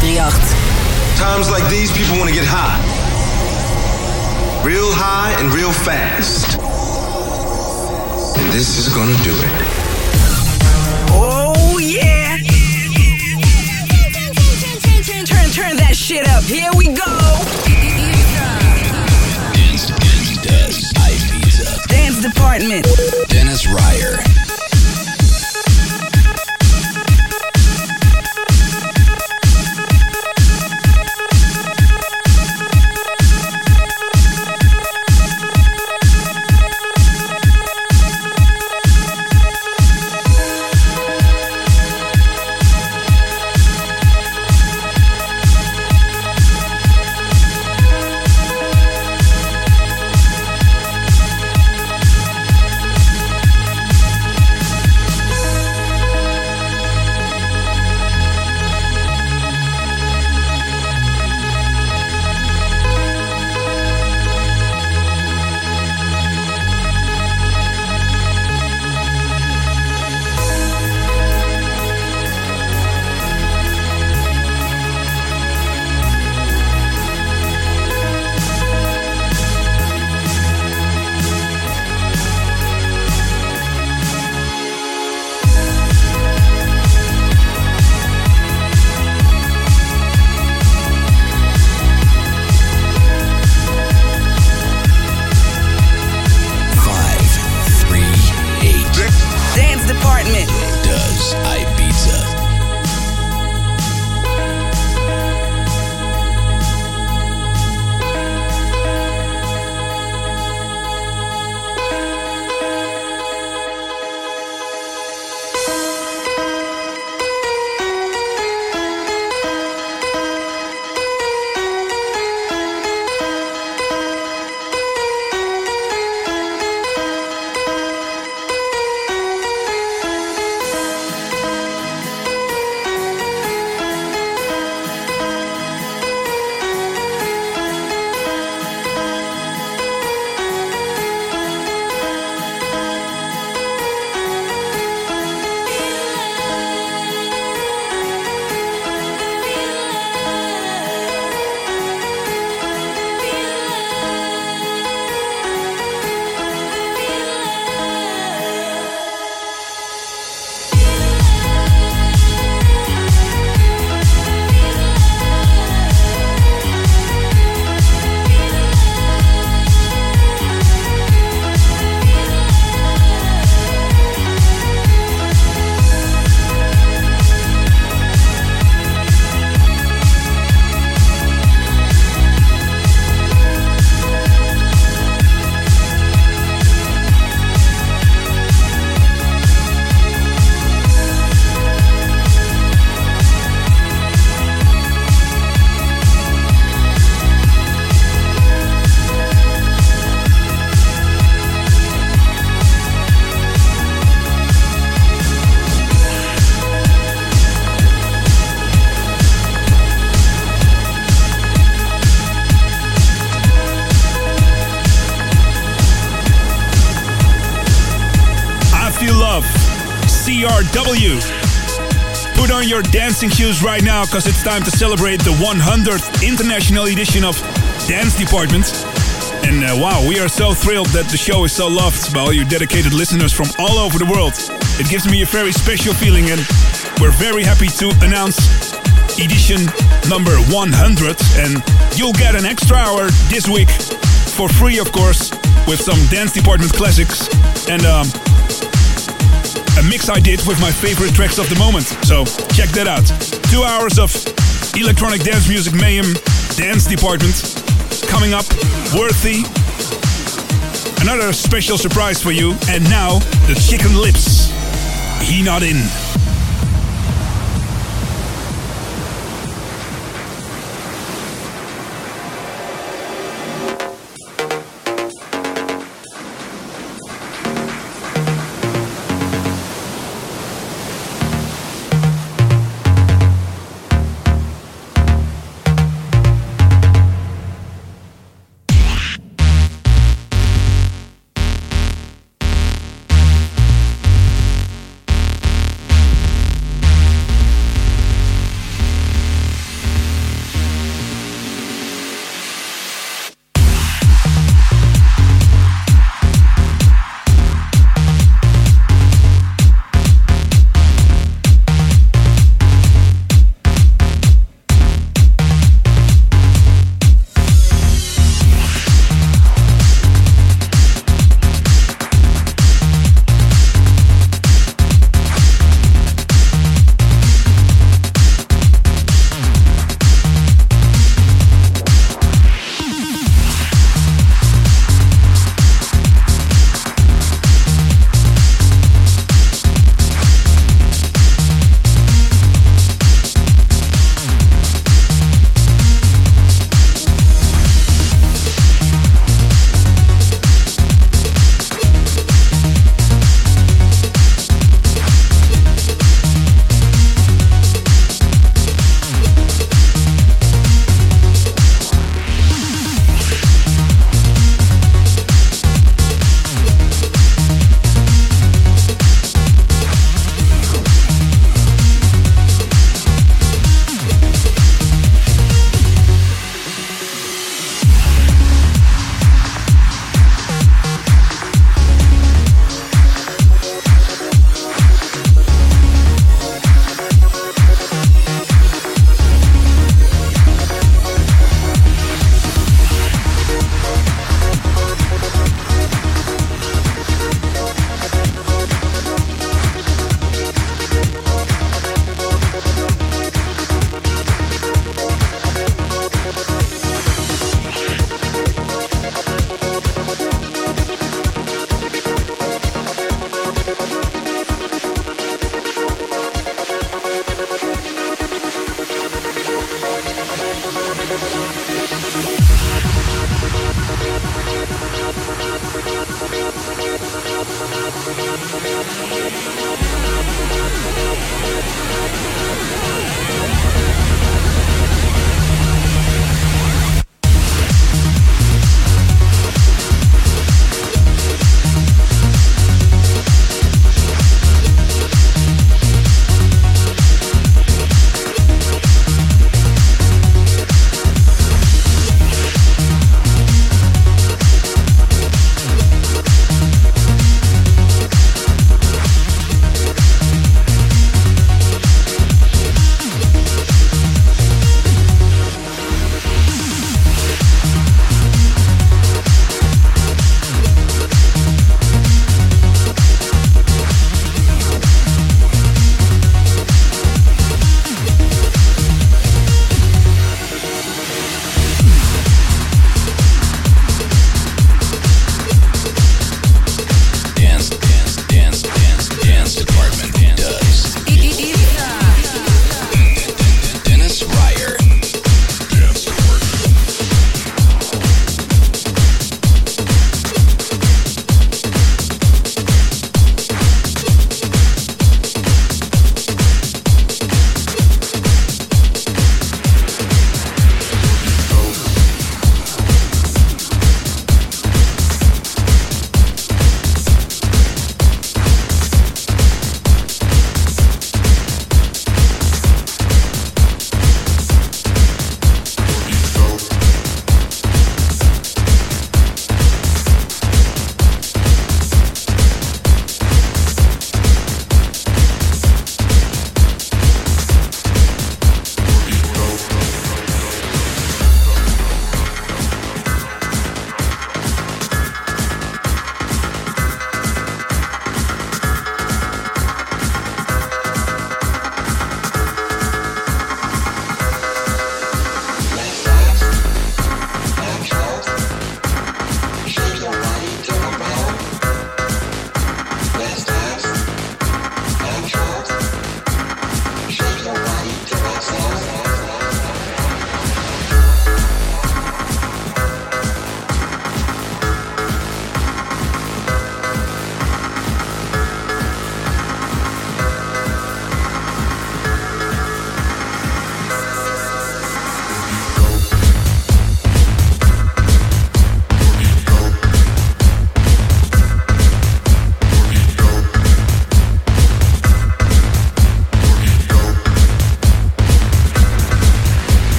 538. Times like these, people want to get high. Real high and real fast. And this is gonna do it. Oh, yeah. Turn, turn, turn turn that shit up. Here we go. Dance, dance, does Ibiza. Dance department. Dennis Ruyer. Dancing shoes right now because it's time to celebrate the 100th international edition of Dance Department. And uh, wow, we are so thrilled that the show is so loved by all you dedicated listeners from all over the world. It gives me a very special feeling, and we're very happy to announce edition number 100. And you'll get an extra hour this week for free, of course, with some Dance Department classics and um, a mix I did with my favorite tracks of the moment. So check that out. Two hours of electronic dance music mayhem, dance department coming up. Worthy. Another special surprise for you. And now the chicken lips. He not in.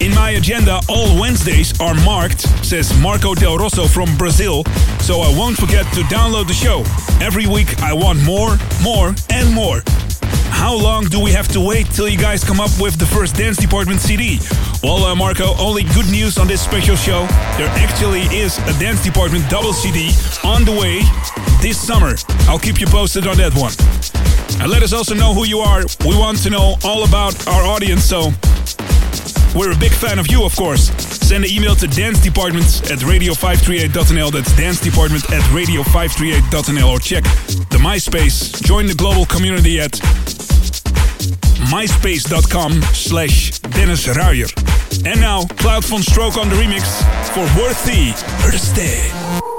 In my agenda, all Wednesdays are marked, says Marco Del Rosso from Brazil, so I won't forget to download the show. Every week I want more, more, and more. How long do we have to wait till you guys come up with the first Dance Department CD? Well, uh, Marco, only good news on this special show. There actually is a Dance Department double CD on the way this summer. I'll keep you posted on that one. And let us also know who you are. We want to know all about our audience, so we're a big fan of you, of course. Send an email to dancedepartment at radio538.nl. That's dancedepartment at radio538.nl. Or check the MySpace. Join the global community at myspace.com slash Dennis Ruyer. And now, Claude VonStroke on the remix for Worthy Birthday.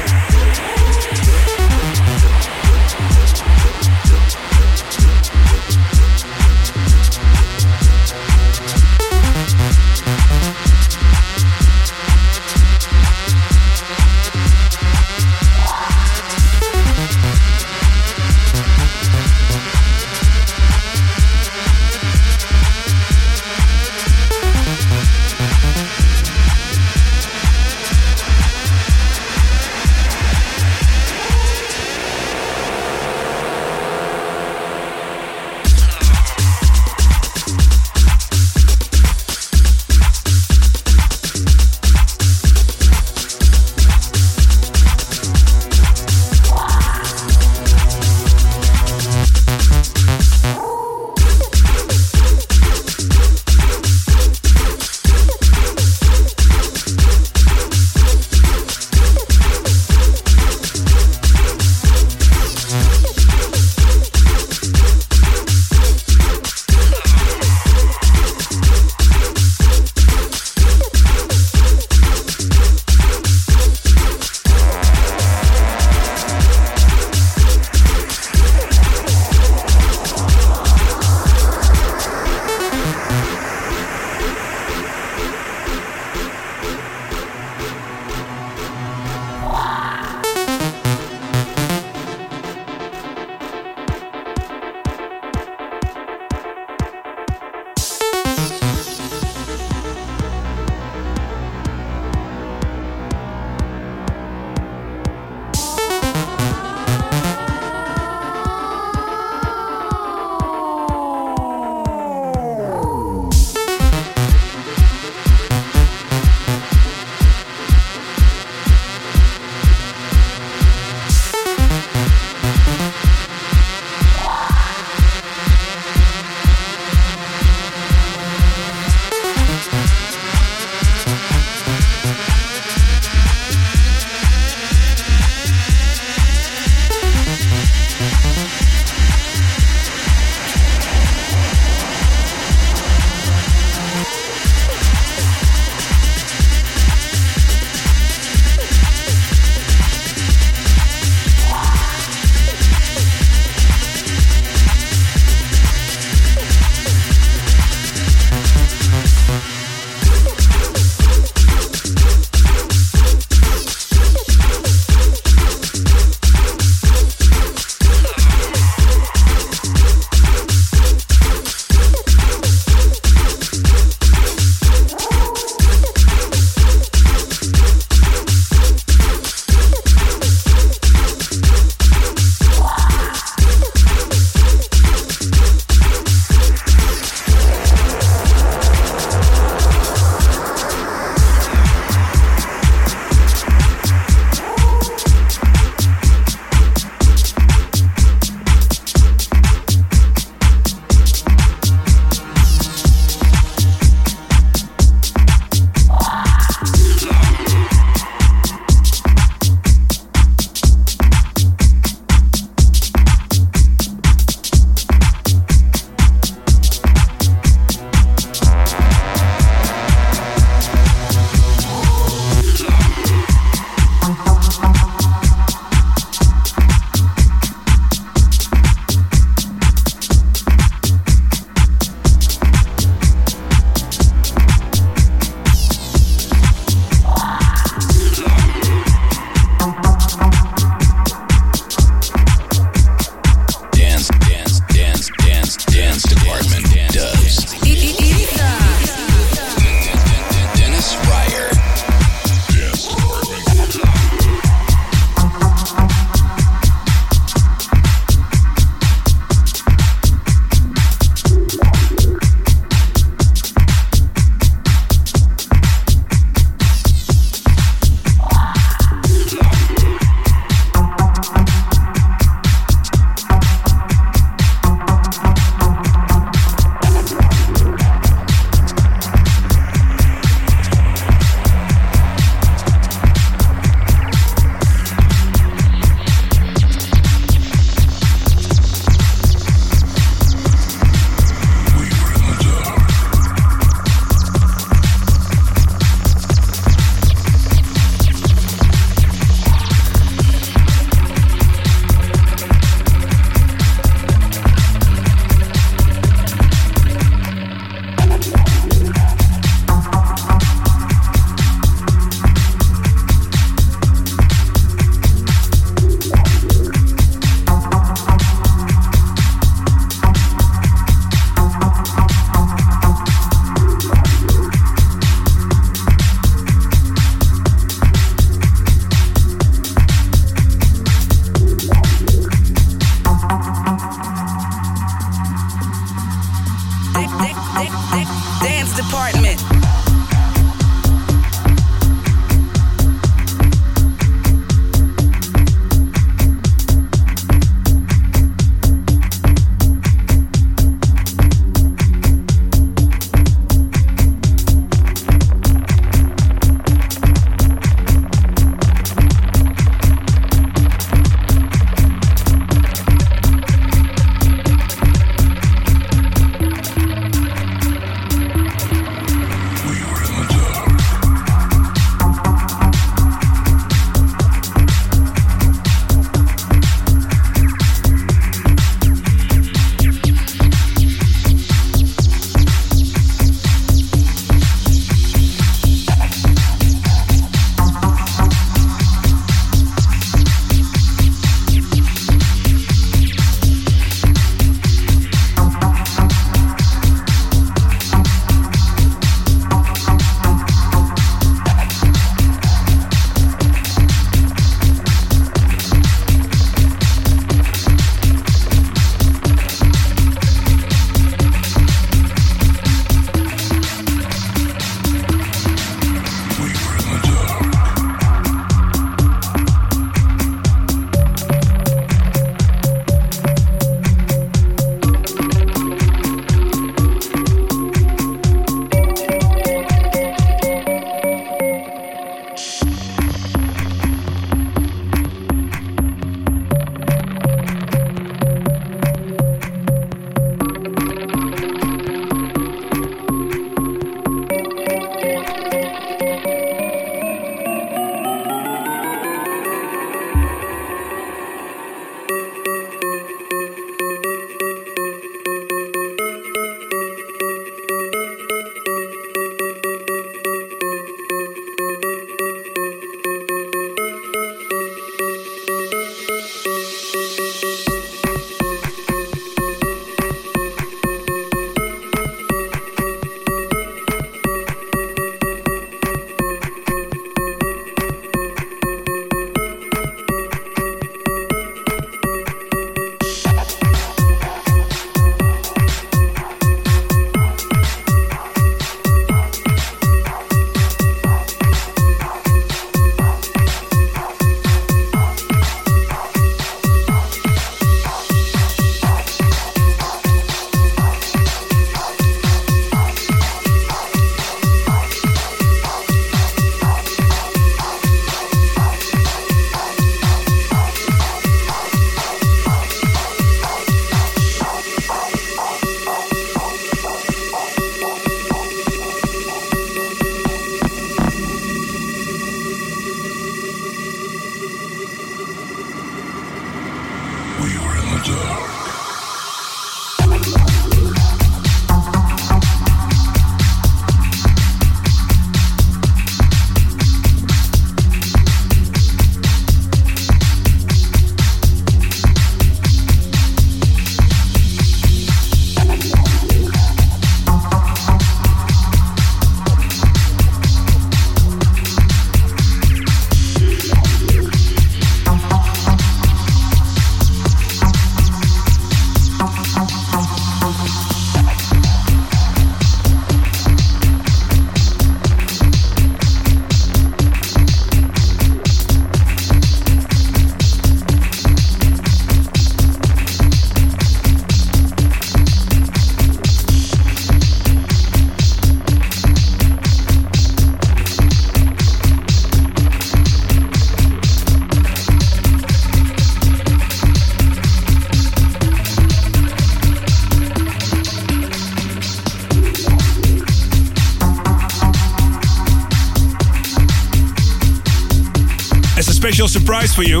Surprise for you.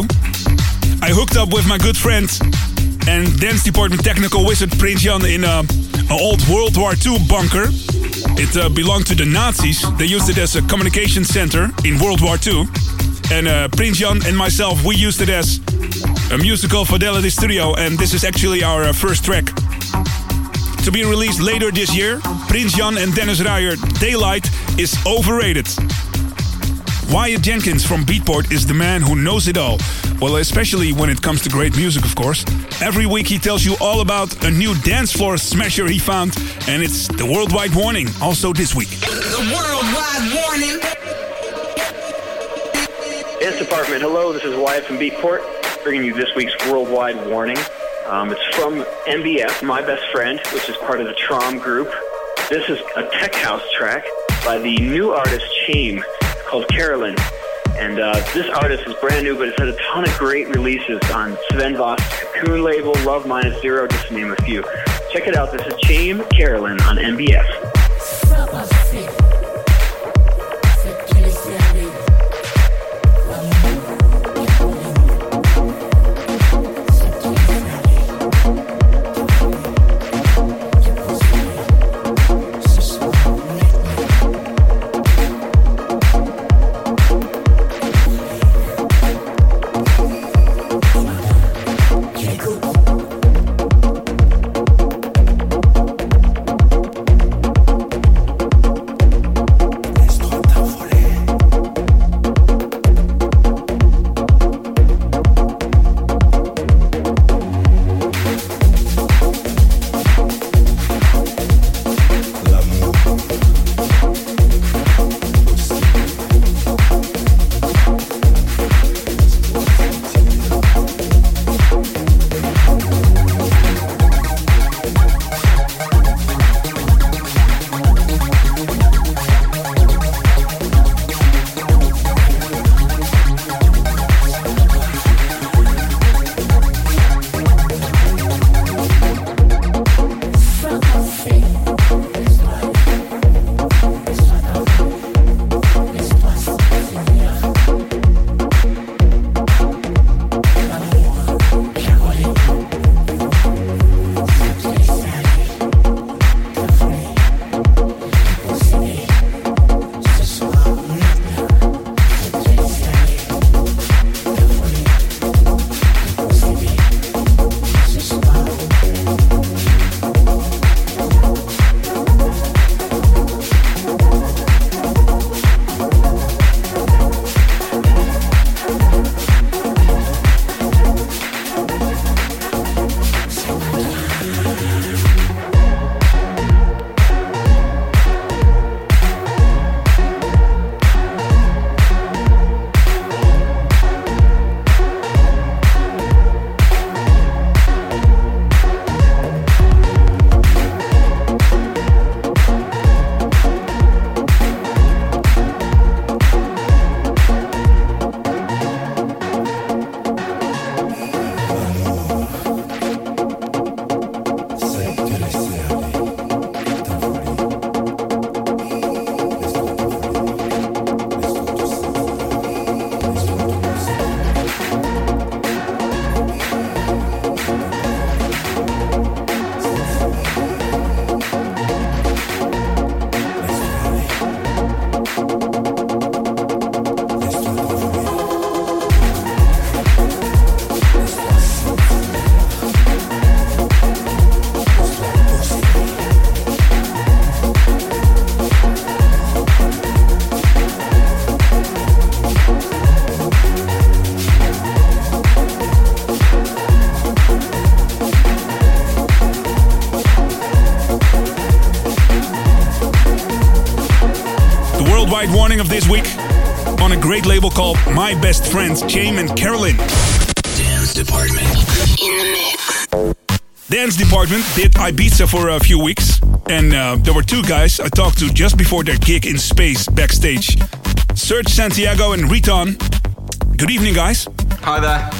I hooked up with my good friend and dance department technical wizard Prince Jan in a, an old World War II bunker. It uh, belonged to the Nazis. They used it as a communication center in World War II. And uh, Prince Jan and myself, we used it as a musical fidelity studio. And this is actually our uh, first track. To be released later this year, Prince Jan and Dennis Ruyer, Daylight is overrated. Wyatt Jenkins from Beatport is the man who knows it all. Well, especially when it comes to great music, of course. Every week he tells you all about a new dance floor smasher he found, and it's the Worldwide Warning, also this week. The Worldwide Warning. Dance Department, hello, this is Wyatt from Beatport, bringing you this week's Worldwide Warning. Um, it's from MBF, My Best Friend, which is part of the Traum group. This is a tech house track by the new artist Chame called Carolyn. And uh, this artist is brand new, but it's had a ton of great releases on Sven Voss Cocoon label, Love Minus Zero, just to name a few. Check it out. This is Chame Carolyn on MBF. My Best Friends, James and Carolyn. Dance Department. In the mix. Dance Department did Ibiza for a few weeks, and uh, there were two guys I talked to just before their gig in space backstage Serge Santiago and Riton. Good evening, guys. Hi there.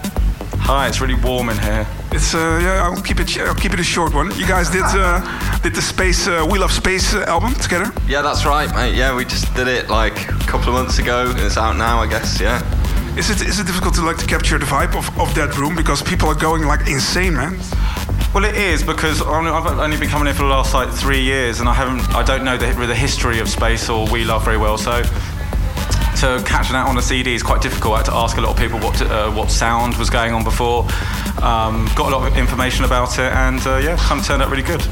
Hi, it's really warm in here. It's uh, yeah. I'll keep it. I'll keep it a short one. You guys did uh, did the space uh, We Love Space uh, album together. Yeah, that's right, mate. Yeah, we just did it like a couple of months ago. It's out now, I guess. Yeah. Is it is it difficult to like to capture the vibe of, of that room because people are going like insane, man? Well, it is because I've only been coming here for the last like three years, and I haven't. I don't know the, the history of space or We Love very well, so. To catch that on a CD is quite difficult. I had to ask a lot of people what uh, what sound was going on before. Um, got a lot of information about it, and uh, yeah, kind of turned out really good.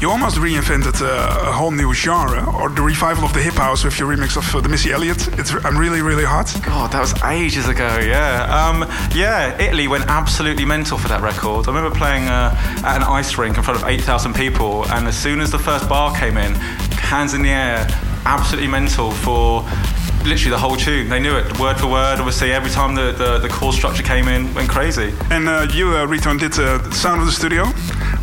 You almost reinvented uh, a whole new genre, or the revival of the hip house with your remix of uh, the Missy Elliott. It's I'm really really hot. God, that was ages ago. Yeah, um, yeah. Italy went absolutely mental for that record. I remember playing uh, at an ice rink in front of 8,000 people, and as soon as the first bar came in, hands in the air, absolutely mental for literally the whole tune. They knew it word for word. Obviously, every time the, the, the chord structure came in, went crazy. And uh, you, uh, Riton, did uh, the sound of the studio.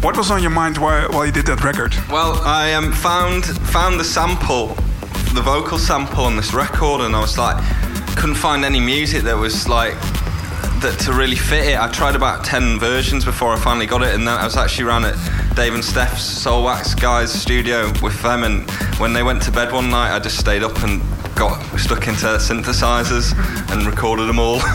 What was on your mind while, while you did that record? Well, I um, found found the sample, the vocal sample on this record, and I was like, couldn't find any music that was like that to really fit it. I tried about ten versions before I finally got it, and then I was actually around at Dave and Steph's Soulwax guys' studio with them, and when they went to bed one night, I just stayed up and got stuck into synthesizers and recorded them all.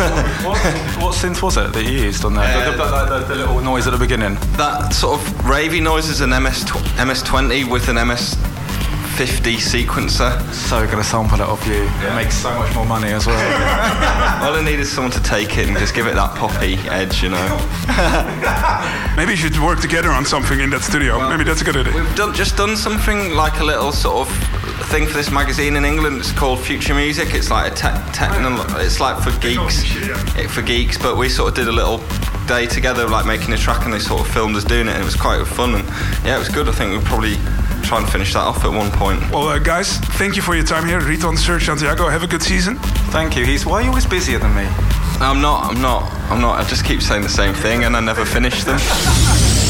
What, what synth was it that you used on there? the, the, the, the, the little noise at the beginning. that sort of ravey noise is an MS tw- MS20 with an MS50 sequencer. So gonna sample it off you. It makes so much more money as well. All I need is someone to take it and just give it that poppy edge, you know. Maybe you should work together on something in that studio. Maybe that's a good idea. We've done, just done something like a little sort of thing for this magazine in England. It's called Future Music. It's like a te- techno. It's like for geeks, it, for geeks. But we sort of did a little day together, like making a track, and they sort of filmed us doing it. And it was quite fun, and yeah, it was good. I think we'll probably try and finish that off at one point. Well, uh, guys, thank you for your time here. Riton, Serge, Santiago, have a good season. Thank you. He's why are you always busier than me? I'm not. I'm not. I'm not. I just keep saying the same thing, and I never finish them.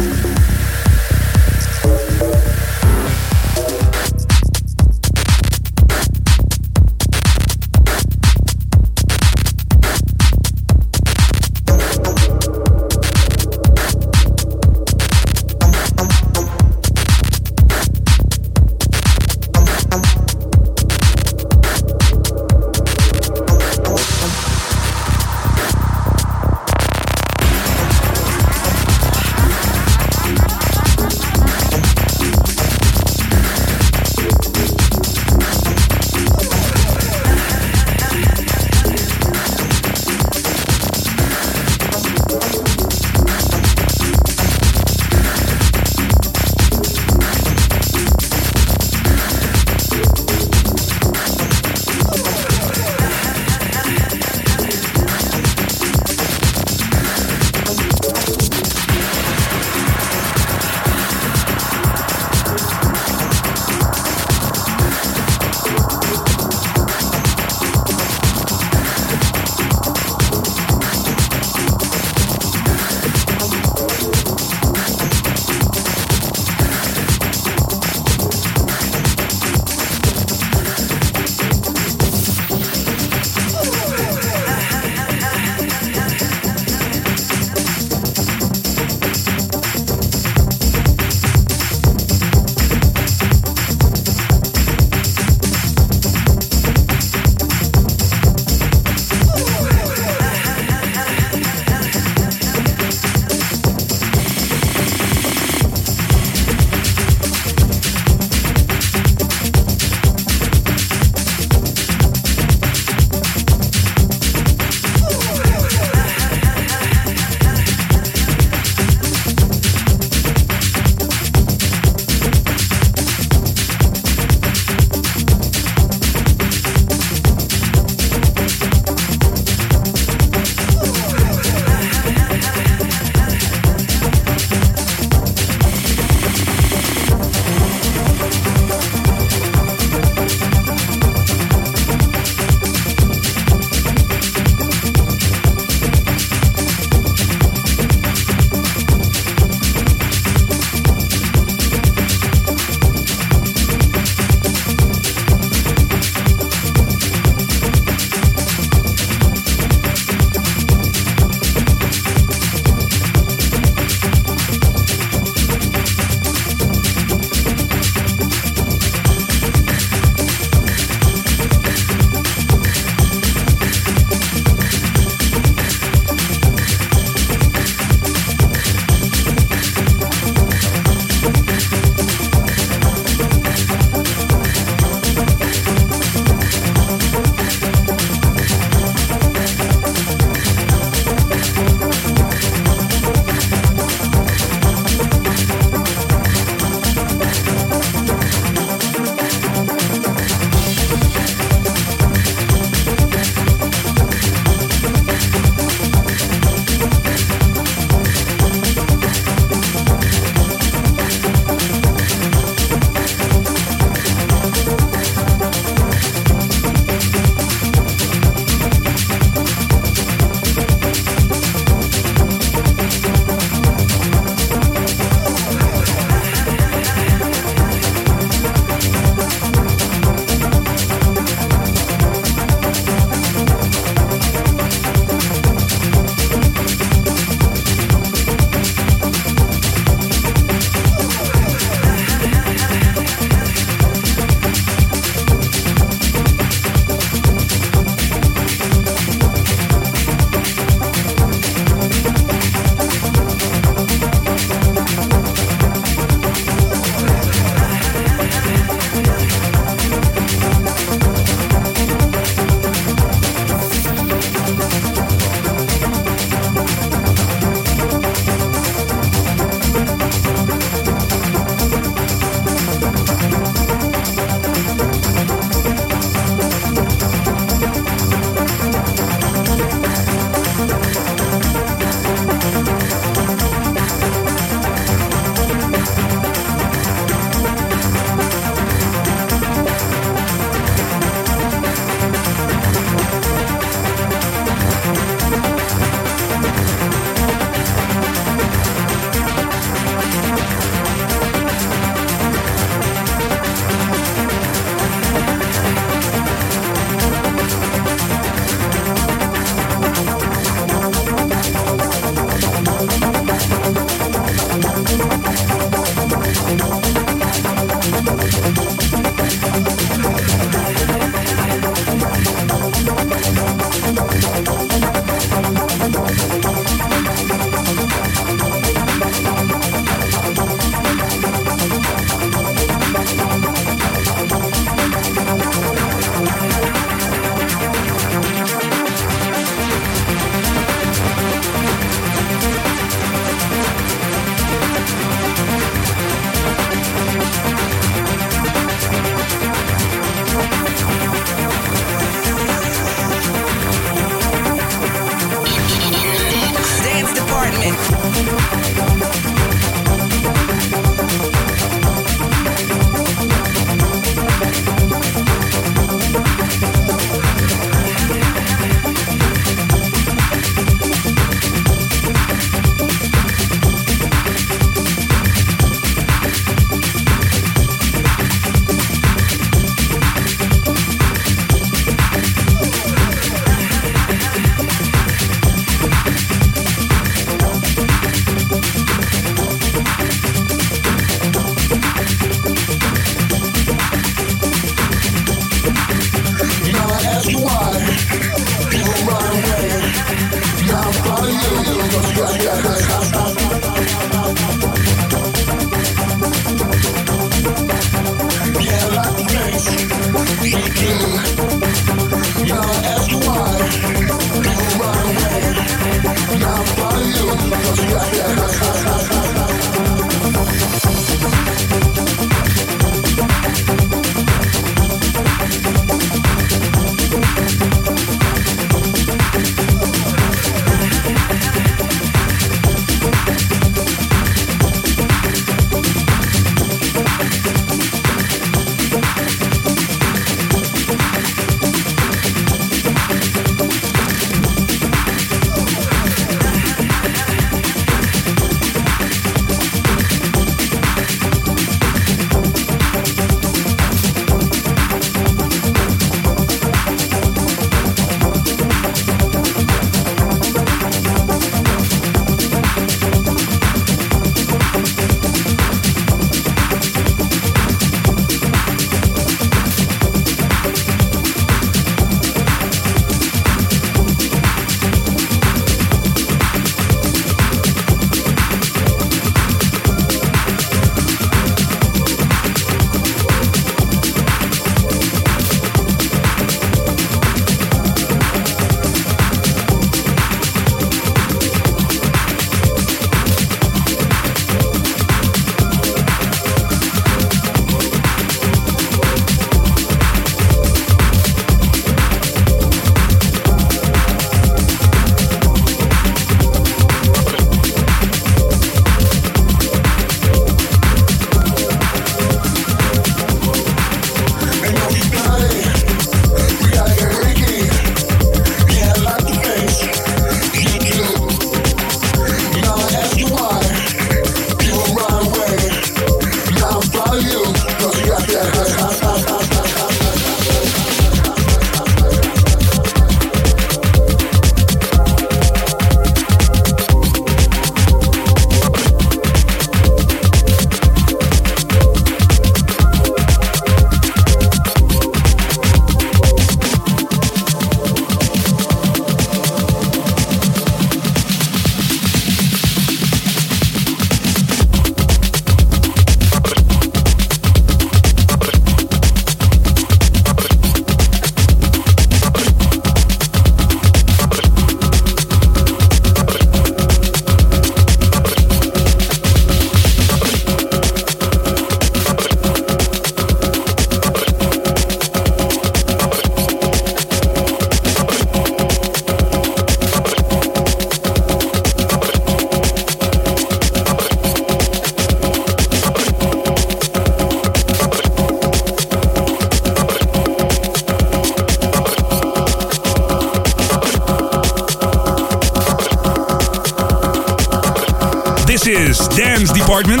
This is Dance Department,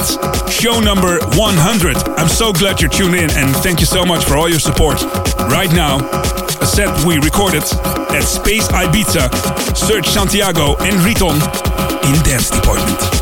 show number 100. I'm so glad you're tuned in and thank you so much for all your support. Right now, a set we recorded at Space Ibiza. Serge Santiago and Riton in Dance Department.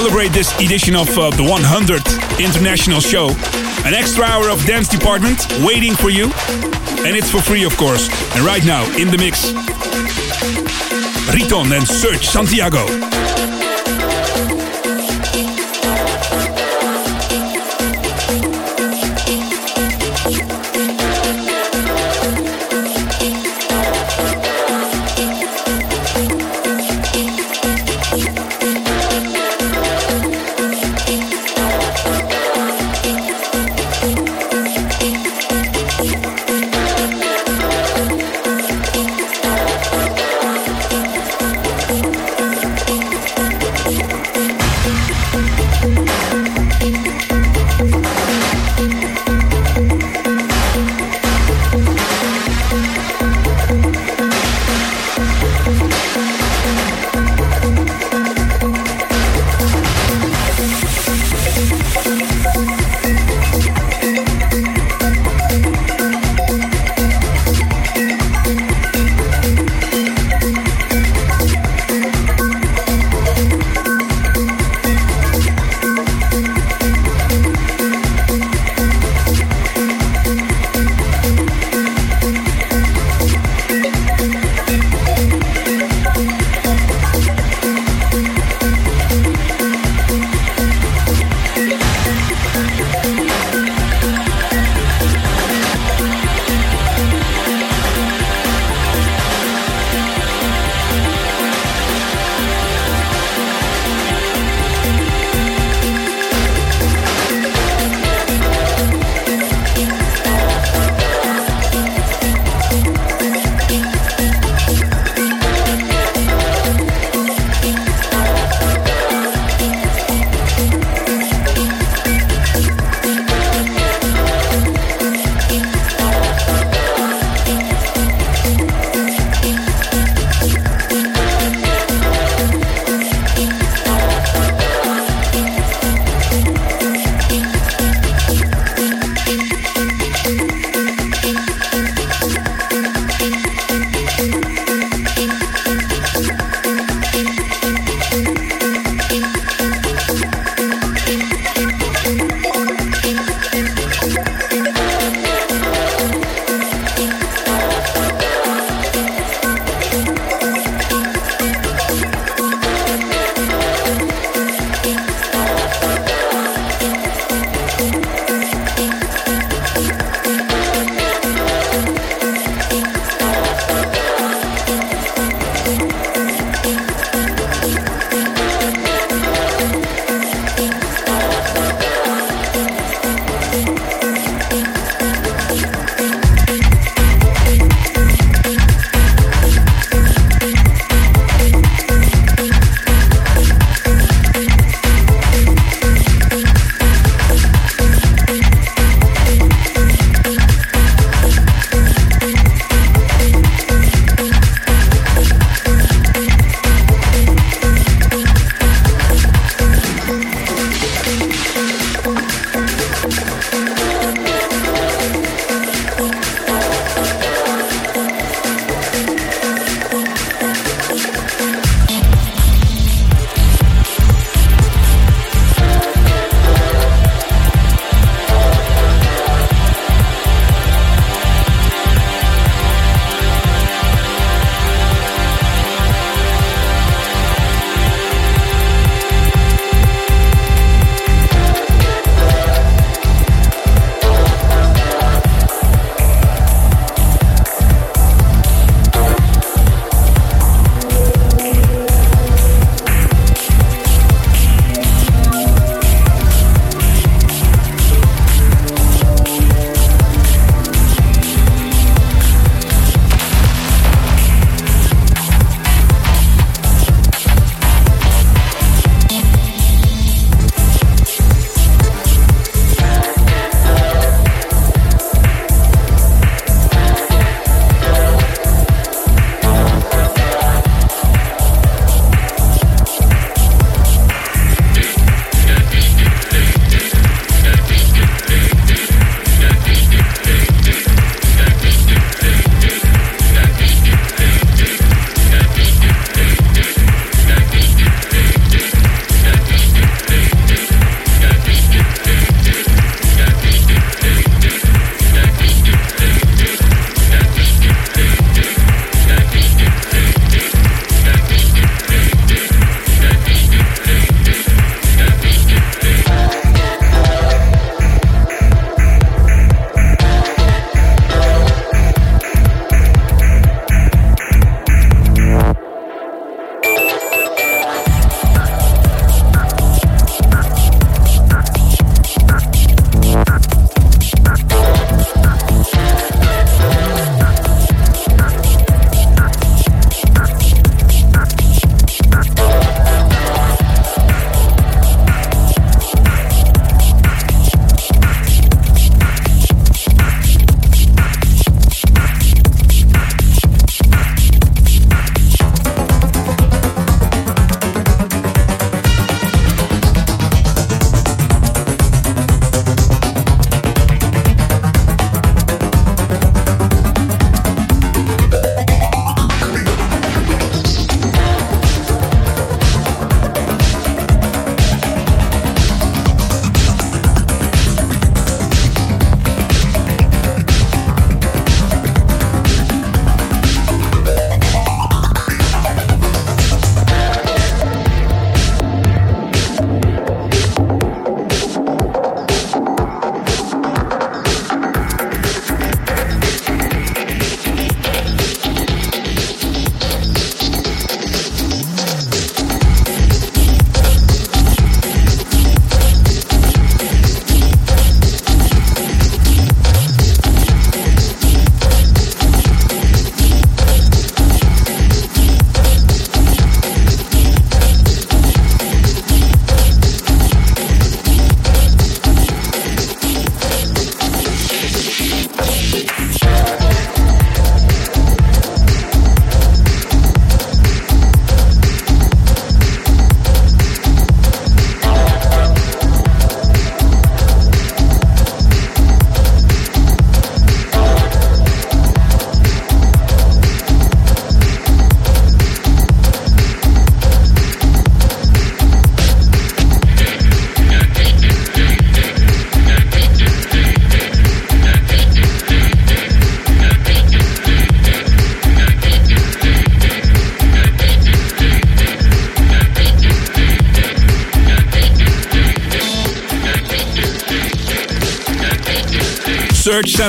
Celebrate this edition of uh, the 100th International Show. An extra hour of Dance Department waiting for you. And it's for free, of course. And right now, in the mix, Riton and Serge Santiago.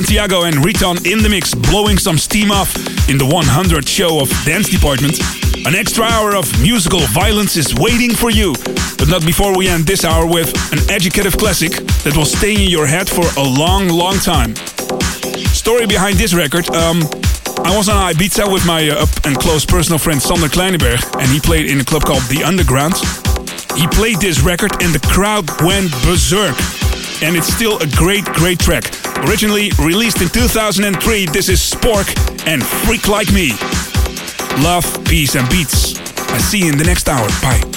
Santiago and Riton in the mix, blowing some steam off in the 100th show of Dance Department. An extra hour of musical violence is waiting for you. But not before we end this hour with an educative classic that will stay in your head for a long, long time. Story behind this record, um, I was on Ibiza with my uh, up and close personal friend Sander Kleinenberg, and he played in a club called The Underground. He played this record and the crowd went berserk. And it's still a great, great track. Originally released in 2003, this is Spork and Freak Like Me. Love, peace, and beats. I see you in the next hour. Bye.